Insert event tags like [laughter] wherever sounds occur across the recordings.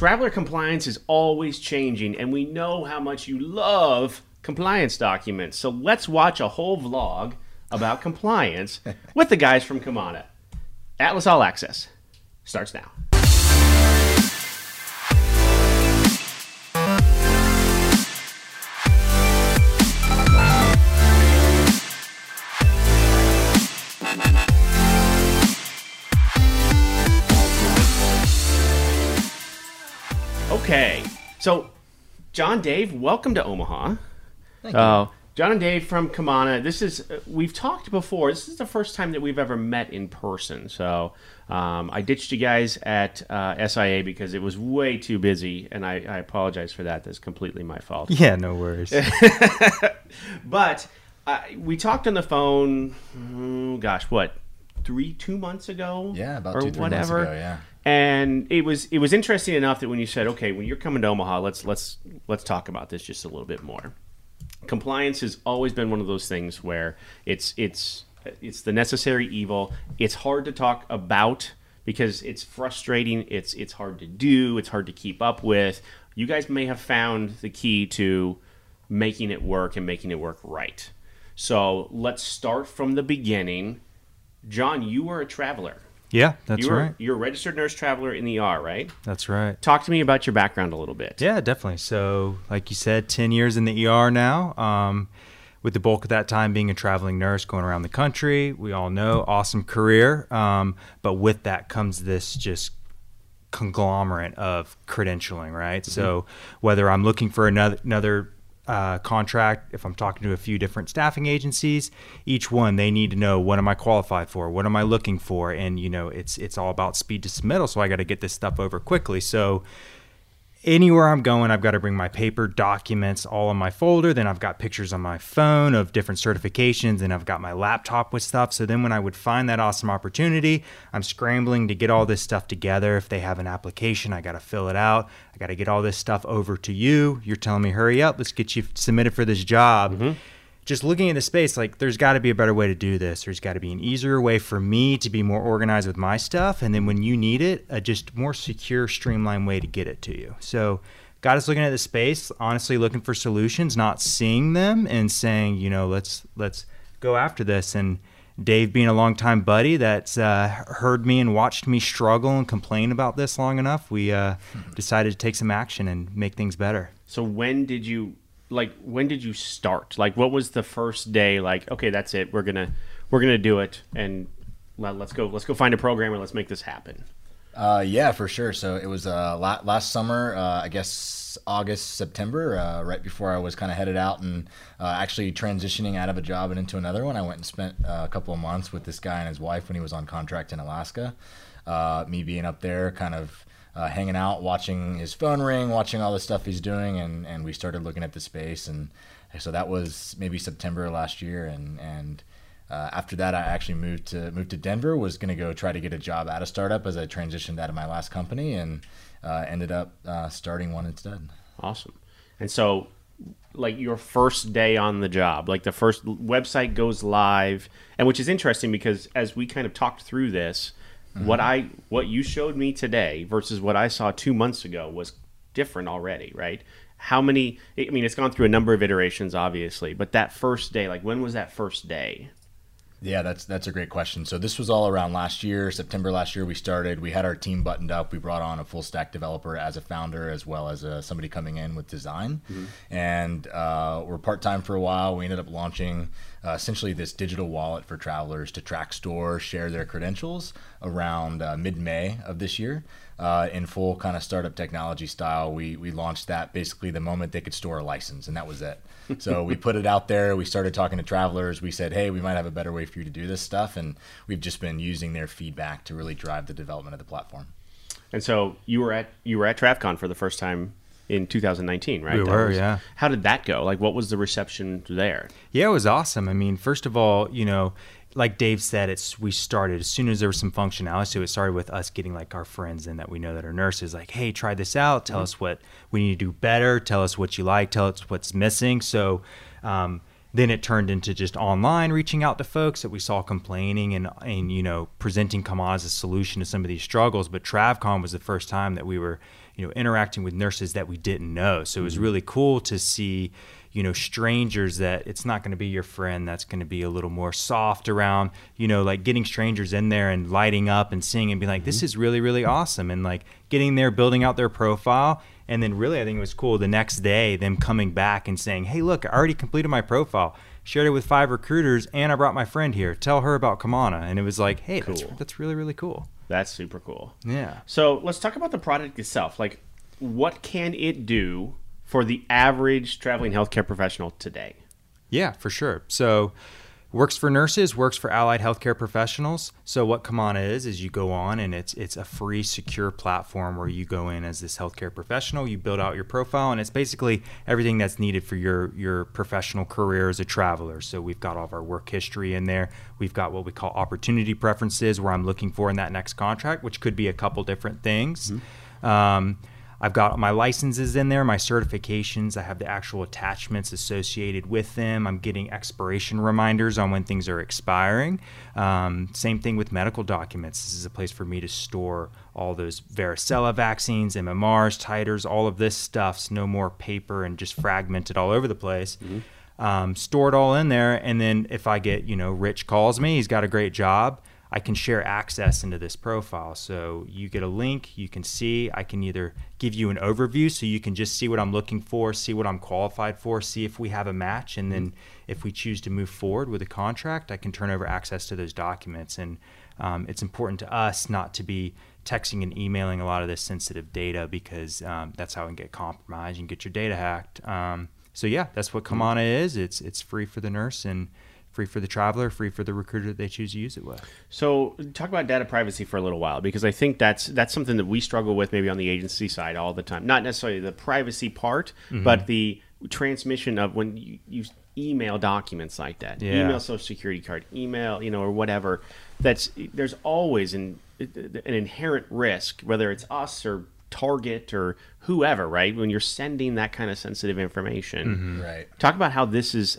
Traveler compliance is always changing, and we know how much you love compliance documents. So let's watch a whole vlog about compliance [laughs] with the guys from Kamana. Atlas All Access starts now. Okay, so John Dave, welcome to Omaha. Thank you. Uh, John and Dave from Kamana. This is uh, we've talked before. This is the first time that we've ever met in person. So um, I ditched you guys at uh, SIA because it was way too busy, and I, I apologize for that. That's completely my fault. [laughs] Yeah, no worries. [laughs] But uh, we talked on the phone. mm, gosh, what? Three, two months ago? Yeah, about or two, three whatever. months ago. Yeah. and it was it was interesting enough that when you said, "Okay, when you're coming to Omaha, let's let's let's talk about this just a little bit more." Compliance has always been one of those things where it's it's it's the necessary evil. It's hard to talk about because it's frustrating. It's it's hard to do. It's hard to keep up with. You guys may have found the key to making it work and making it work right. So let's start from the beginning. John, you were a traveler. yeah, that's you were, right. You're a registered nurse traveler in the ER, right? That's right. Talk to me about your background a little bit. Yeah, definitely. So, like you said, 10 years in the ER now, um, with the bulk of that time being a traveling nurse going around the country. We all know, awesome career. Um, but with that comes this just conglomerate of credentialing, right? So, whether I'm looking for another, another uh, contract, if I'm talking to a few different staffing agencies, each one they need to know what am I qualified for, what am I looking for, and you know it's it's all about speed to submittal. So I got to get this stuff over quickly. So anywhere I'm going, I've got to bring my paper documents all in my folder. Then I've got pictures on my phone of different certifications, and I've got my laptop with stuff. So then when I would find that awesome opportunity, I'm scrambling to get all this stuff together. If they have an application, I got to fill it out. I got to get all this stuff over to you. You're telling me, hurry up, let's get you submitted for this job mm-hmm. Just looking at the space, like there's got to be a better way to do this. There's got to be an easier way for me to be more organized with my stuff, and then when you need it, a just more secure, streamlined way to get it to you. So, got us looking at the space, honestly looking for solutions, not seeing them and saying, you know, let's let's go after this. And Dave, being a longtime buddy that's uh, heard me and watched me struggle and complain about this long enough, we uh, decided to take some action and make things better. So when did you like when did you start? Like what was the first day like, okay, that's it. We're to we're to do it and let, let's go let's go find a programmer, let's make this happen. Uh, yeah, for sure. So it was uh, la- last summer, uh, I guess August, September, uh, right before I was kind of headed out and uh, actually transitioning out of a job and into another one. I went and spent uh, a couple of months with this guy and his wife when he was on contract in Alaska. Uh, me being up there, kind of uh, hanging out, watching his phone ring, watching all the stuff he's doing, and, and we started looking at the space. And so that was maybe September last year, and and uh, after that, I actually moved to moved to Denver. Was going to go try to get a job at a startup as I transitioned out of my last company, and uh, ended up uh, starting one instead. Awesome. And so like your first day on the job, like the first website goes live, and which is interesting because as we kind of talked through this, what I what you showed me today versus what I saw 2 months ago was different already, right? How many I mean it's gone through a number of iterations obviously, but that first day, like when was that first day? Yeah, that's that's a great question. So this was all around last year, September last year. We started. We had our team buttoned up. We brought on a full stack developer as a founder, as well as uh, somebody coming in with design. And uh, we're part time for a while. We ended up launching uh, essentially this digital wallet for travelers to track, store, share their credentials around uh, mid May of this year. Uh, in full kind of startup technology style, we we launched that basically the moment they could store a license, and that was it. [laughs] So we put it out there. We started talking to travelers. We said, "Hey, we might have a better way for you to do this stuff," and we've just been using their feedback to really drive the development of the platform. And so you were at you were at TravCon for the first time in 2019, right? We That were, was- yeah. How did that go? Like what was the reception there? Yeah, it was awesome. I mean, first of all, you know, like Dave said, it's we started as soon as there was some functionality. So it started with us getting like our friends in that we know that are nurses, like, hey, try this out. Tell us what we need to do better. Tell us what you like. Tell us what's missing. So um, then it turned into just online reaching out to folks that we saw complaining and and you know presenting Kama as a solution to some of these struggles. But TravCon was the first time that we were you know interacting with nurses that we didn't know. So it was mm-hmm. really cool to see you know strangers that it's not going to be your friend that's going to be a little more soft around you know like getting strangers in there and lighting up and seeing and being like this mm-hmm. is really really awesome and like getting there building out their profile. And then really i think it was cool the next day them coming back and saying hey look i already completed my profile. Shared it with five recruiters and i brought my friend here. Tell her about kamana. And it was like hey that's, that's really really cool That's super cool. yeah So let's talk about the product itself. Like, what can it do for the average traveling healthcare professional today? Yeah, for sure. So works for nurses, works for allied healthcare professionals. So what Kamana is is you go on and it's it's a free secure platform where you go in as this healthcare professional, you build out your profile and it's basically everything that's needed for your your professional career as a traveler. So we've got all of our work history in there. We've got what we call opportunity preferences where I'm looking for in that next contract, which could be a couple different things. Um, I've got my licenses in there, my certifications. I have the actual attachments associated with them. I'm getting expiration reminders on when things are expiring. Um, same thing with medical documents. This is a place for me to store all those varicella vaccines, MMRs, titers, all of this stuff's no more paper and just fragmented all over the place. Um, store it all in there, and then if I get, you know, Rich calls me, he's got a great job. I can share access into this profile. So you get a link, you can see. I can either give you an overview so you can just see what I'm looking for, see what I'm qualified for, see if we have a match. And then if we choose to move forward with a contract, I can turn over access to those documents. And um, it's important to us not to be texting and emailing a lot of this sensitive data because um, that's how it can get compromised and get your data hacked. Um, so yeah, that's what Kamana is. It's it's free for the nurse and free for the traveler, free for the recruiter that they choose to use it with. So talk about data privacy for a little while because I think that's that's something that we struggle with maybe on the agency side all the time. Not necessarily the privacy part, Mm-hmm. but the transmission of when you, you email documents like that, Yeah. email social security card, email you know or whatever. That's there's always an an inherent risk, whether it's us or Target or whoever, right? When you're sending that kind of sensitive information, Right. talk about how this is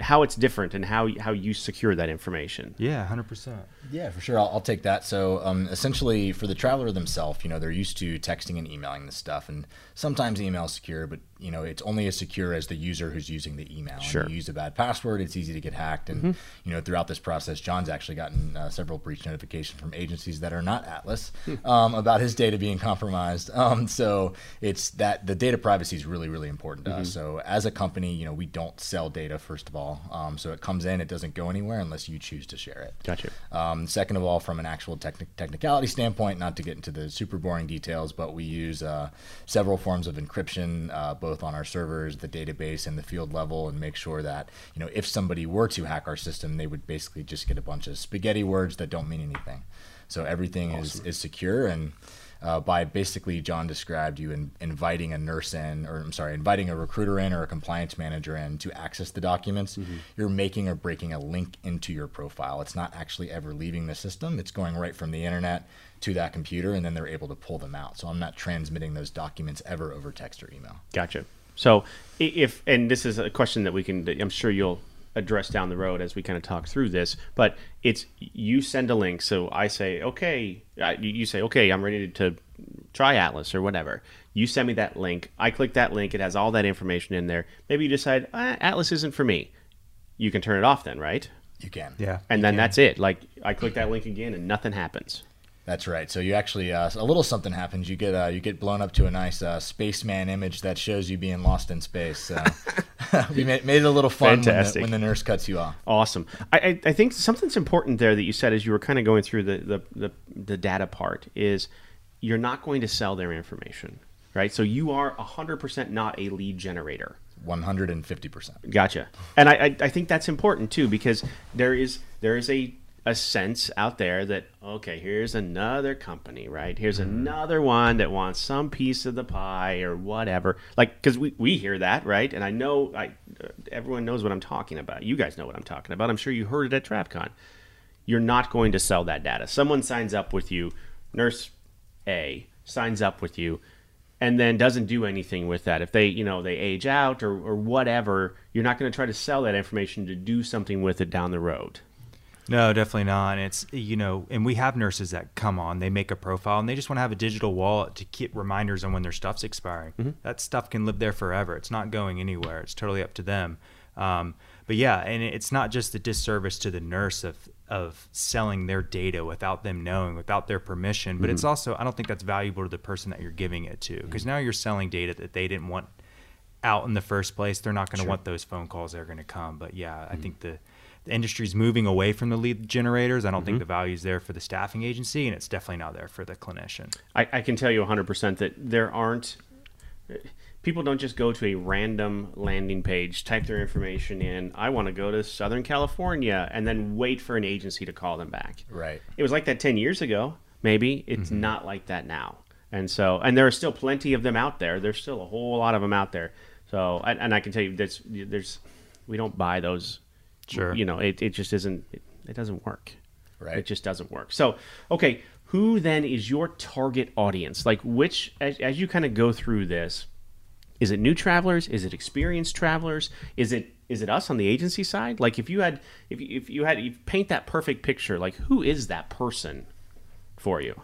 how it's different and how how you secure that information. Yeah, hundred percent. Yeah, for sure. I'll, I'll take that. So, um, essentially, for the traveler themselves, you know, they're used to texting and emailing this stuff, and sometimes email is secure, but you know, it's only as secure as the user who's using the email. And Sure. you use a bad password, it's easy to get hacked, and you know, throughout this process, John's actually gotten uh, several breach notifications from agencies that are not Atlas um, about his data being compromised. [laughs] Um, so, it's that the data privacy is really, really important to us. So, as a company, you know, we don't sell data first of all. Um, so, it comes in, it doesn't go anywhere unless you choose to share it. Gotcha. Um, second of all, from an actual techni- technicality standpoint, not to get into the super boring details, but we use uh, several forms of encryption, uh, both on our servers, the database, and the field level, and make sure that you know if somebody were to hack our system, they would basically just get a bunch of spaghetti words that don't mean anything. So everything is, is secure and. Uh, by basically, John described you in, inviting a nurse in, or I'm sorry, inviting a recruiter in or a compliance manager in to access the documents. You're making or breaking a link into your profile. It's not actually ever leaving the system. It's going right from the internet to that computer, and then they're able to pull them out. So I'm not transmitting those documents ever over text or email. Gotcha. So if and this is a question that we can that I'm sure you'll address down the road as we kind of talk through this, but it's you send a link. So I say, okay, uh, you you say, okay, I'm ready to try Atlas or whatever. You send me that link. I click that link. It has all that information in there. Maybe you decide ah, Atlas isn't for me. You can turn it off then, right? You can. Yeah. And then that's it. Like I click that link again and nothing happens. That's right. So you actually uh, a little something happens. You get uh, you get blown up to a nice uh, spaceman image that shows you being lost in space. So [laughs] we made, made it a little fun when the, when the nurse cuts you off. Awesome. I, I, think something's important there that you said as you were kind of going through the, the, the, the data part is you're not going to sell their information, right? So you are 100% not a lead generator. One hundred and fifty percent. Gotcha. And I, I, I think that's important too because there is there is a a sense out there that okay, here's another company, right? Here's another one that wants some piece of the pie or whatever. Like because we, we hear that, right? And I know I uh, everyone knows what I'm talking about. You guys know what I'm talking about. I'm sure you heard it at TravCon. You're not going to sell that data. Someone signs up with you, nurse A signs up with you and then doesn't do anything with that. If they, you know, they age out or, or whatever, you're not going to try to sell that information to do something with it down the road. No, definitely not. And it's you know, and we have nurses that come on, they make a profile, and they just want to have a digital wallet to keep reminders on when their stuff's expiring. Mm-hmm. That stuff can live there forever. It's not going anywhere. It's totally up to them. Um, but yeah, and it's not just a disservice to the nurse of of selling their data without them knowing, without their permission. But it's Mm-hmm. also I don't think that's valuable to the person that you're giving it to because now you're selling data that they didn't want out in the first place. They're not going to Sure. want those phone calls. They're going to come. But yeah, Mm-hmm. I think the the industry's moving away from the lead generators. I don't Mm-hmm. think the value is there for the staffing agency, and it's definitely not there for the clinician. I, I can tell you 100% that there aren't people don't just go to a random landing page type their information in i want to go to southern california and then wait for an agency to call them back Right. it was like that 10 years ago maybe it's not like that now and so and there are still plenty of them out there there's still a whole lot of them out there so and, and i can tell you that's there's we don't buy those Sure. you know it, it just isn't it, it doesn't work. Right. it just doesn't work. So okay who then is your target audience? Like which as, as you kind of go through this is it new travelers? Is it experienced travelers? Is it is it us on the agency side? Like if you had if you, if you had you paint that perfect picture like who is that person for you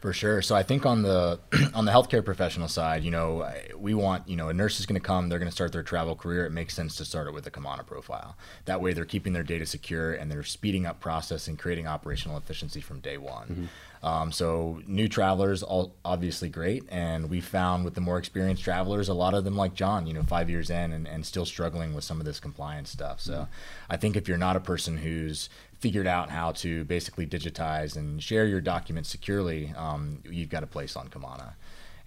For sure. So I think on the [clears throat] on the healthcare professional side, you know, we want you know a nurse is going to come, they're going to start their travel career. It makes sense to start it with a Kamana profile. That way, they're keeping their data secure and they're speeding up process and creating operational efficiency from day one. Um, so new travelers, all obviously great, and we found with the more experienced travelers, a lot of them like John, you know, five years in and, and still struggling with some of this compliance stuff. So I think if you're not a person who's figured out how to basically digitize and share your documents securely, um, you've got a place on Kamana.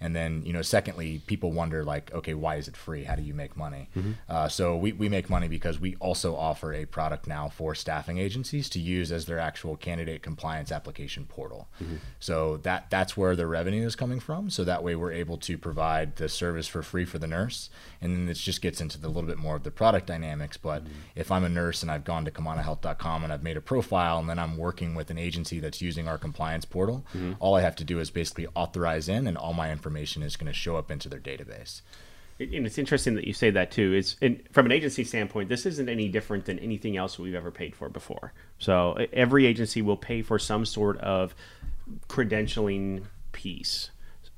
And then, you know, secondly, people wonder like, okay, why is it free? How do you make money? Mm-hmm. Uh, so we, we make money because we also offer a product now for staffing agencies to use as their actual candidate compliance application portal. Mm-hmm. So that that's where the revenue is coming from. So that way we're able to provide the service for free for the nurse. And then this just gets into the little bit more of the product dynamics. But mm-hmm. if I'm a nurse and I've gone to KamanaHealth.com and I've made a profile and then I'm working with an agency that's using our compliance portal, all I have to do is basically authorize in and all my information is going to show up into their database. and it's interesting that you say that too. It's and from an agency standpoint, this isn't any different than anything else we've ever paid for before. So every agency will pay for some sort of credentialing piece.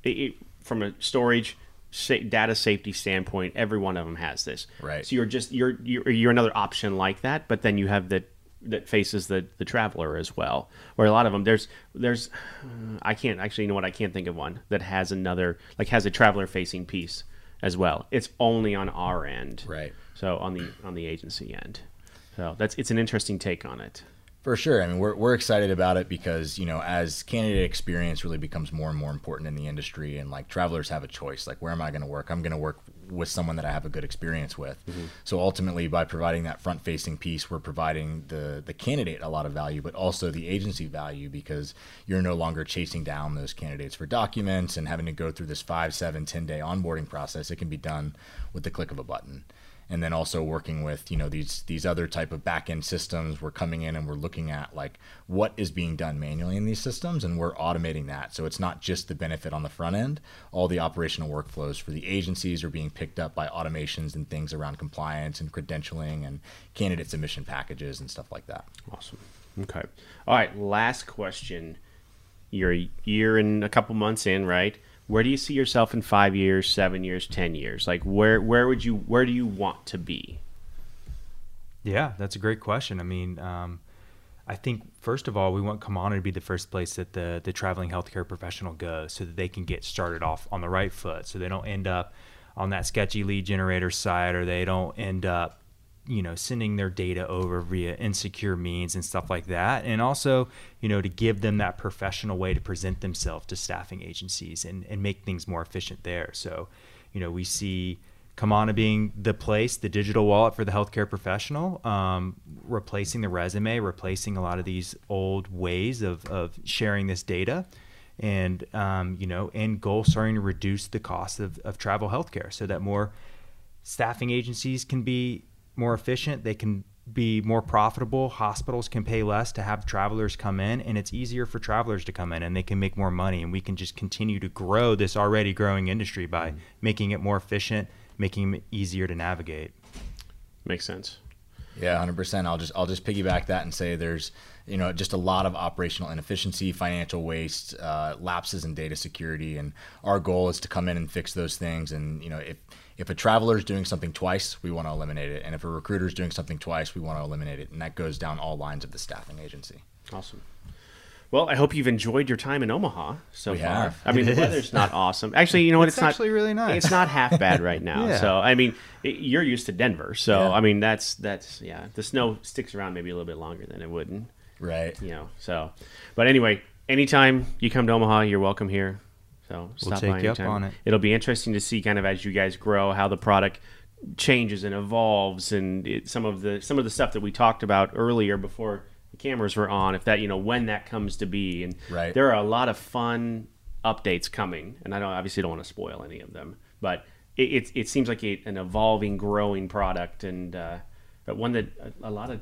It, it, from a storage sa- data safety standpoint, every one of them has this. Right. So you're just you're you're, you're another option like that, but then you have the that faces the the traveler as well. Where a lot of them there's there's I can't actually you know what I can't think of one that has another like has a traveler facing piece as well. It's only on our end. Right. So on the on the agency end. So that's it's an interesting take on it. For sure. I mean, we're, we're excited about it because, you know, as candidate experience really becomes more and more important in the industry, and like travelers have a choice like, where am I going to work? I'm going to work with someone that I have a good experience with. Mm-hmm. So ultimately, by providing that front facing piece, we're providing the, the candidate a lot of value, but also the agency value because you're no longer chasing down those candidates for documents and having to go through this five, seven, 10 day onboarding process. It can be done with the click of a button and then also working with you know these these other type of back end systems we're coming in and we're looking at like what is being done manually in these systems and we're automating that so it's not just the benefit on the front end all the operational workflows for the agencies are being picked up by automations and things around compliance and credentialing and candidate submission packages and stuff like that Awesome. Okay. All right. Last question. You're a year and a couple months in, right? Where do you see yourself in five years, seven years, ten years? Like where where would you where do you want to be? Yeah, that's a great question. I mean, um, I think first of all, we want Kamana to be the first place that the the traveling healthcare professional goes, so that they can get started off on the right foot, so they don't end up on that sketchy lead generator side, or they don't end up, you know, sending their data over via insecure means and stuff like that. And also, you know, to give them that professional way to present themselves to staffing agencies and and make things more efficient there. So, you know, we see. Kamana being the place, the digital wallet for the healthcare professional, um, replacing the resume, replacing a lot of these old ways of, of sharing this data, and um, you know, end goal starting to reduce the cost of, of travel healthcare so that more staffing agencies can be more efficient, they can be more profitable, hospitals can pay less to have travelers come in, and it's easier for travelers to come in and they can make more money, and we can just continue to grow this already growing industry by making it more efficient, making it easier to navigate. Makes sense. Yeah, hundred percent. I'll just I'll just piggyback that and say there's you know just a lot of operational inefficiency, financial waste, uh, lapses in data security, and our goal is to come in and fix those things. And you know if if a traveler is doing something twice, we want to eliminate it, and if a recruiter is doing something twice, we want to eliminate it, and that goes down all lines of the staffing agency. Awesome. Well, I hope you've enjoyed your time in Omaha so We far. have. I mean, [laughs] It the is. weather's not awesome. Actually, you know what? It's It's, not actually really nice. It's not half bad right [laughs] now. Yeah. So, I mean, it, you're used to Denver, so Yeah. I mean, that's that's yeah. The snow sticks around maybe a little bit longer than it would, Right. you know. So, but anyway, anytime you come to Omaha, you're welcome here. So stop take you up anytime. on it. It'll be interesting to see kind of as you guys grow how the product changes and evolves, and it, some of the some of the stuff that we talked about earlier before the cameras were on. If that you know when that comes to be, and Right. there are a lot of fun updates coming, and I don't obviously don't want to spoil any of them, but it it, it seems like a, an evolving, growing product, and uh, but one that a, a lot of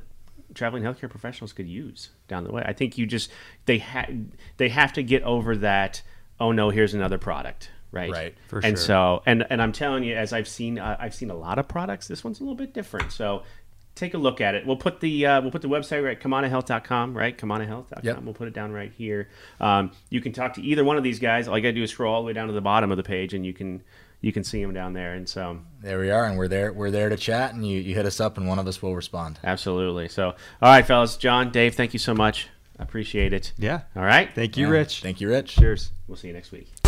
traveling healthcare professionals could use down the way. I think you just they ha- they have to get over that. Oh no, here's another product, right? Right. For and sure. so and and I'm telling you, as I've seen, uh, I've seen a lot of products. This one's a little bit different. So take a look at it. We'll put the uh, we'll put the website right kamanahealth.com, right? kamanahealth.com. Yep. We'll put it down right here. Um, you can talk to either one of these guys. All you got to do is scroll all the way down to the bottom of the page, and you can you can see them down there. And so There we are, and we're there. We're there to chat, and you, you hit us up, and one of us will respond. absolutely. So all right, fellas, John, Dave, thank you so much. I appreciate it. Yeah. All right. Thank you, Yeah. Rich. Thank you, Rich. Cheers. We'll see you next week.